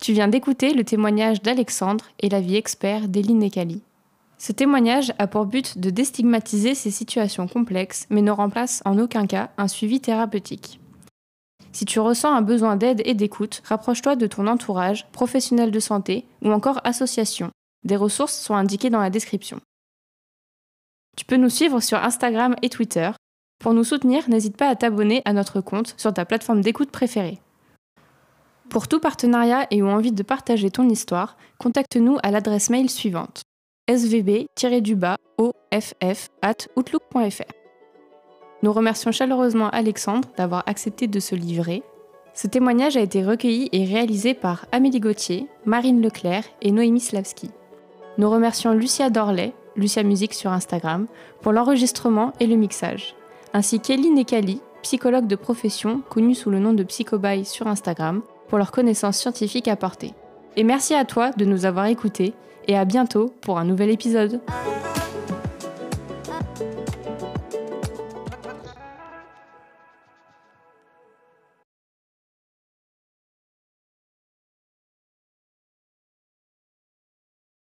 Speaker 1: Tu viens d'écouter le témoignage d'Alexandre et la vie expert d'Eline Nekali. Ce témoignage a pour but de déstigmatiser ces situations complexes, mais ne remplace en aucun cas un suivi thérapeutique. Si tu ressens un besoin d'aide et d'écoute, rapproche-toi de ton entourage, professionnel de santé ou encore association. Des ressources sont indiquées dans la description. Tu peux nous suivre sur Instagram et Twitter. Pour nous soutenir, n'hésite pas à t'abonner à notre compte sur ta plateforme d'écoute préférée. Pour tout partenariat et ou envie de partager ton histoire, contacte-nous à l'adresse mail suivante svb-off@outlook.fr. Nous remercions chaleureusement Alexandre d'avoir accepté de se livrer. Ce témoignage a été recueilli et réalisé par Amélie Gauthier, Marine Leclerc et Noémie Slavski. Nous remercions Lucia Dorley, Lucia Musique sur Instagram, pour l'enregistrement et le mixage, ainsi qu'Eline et Kali, psychologues de profession connus sous le nom de Psychobaye sur Instagram, pour leurs connaissances scientifiques apportées. Et merci à toi de nous avoir écoutés et à bientôt pour un nouvel épisode.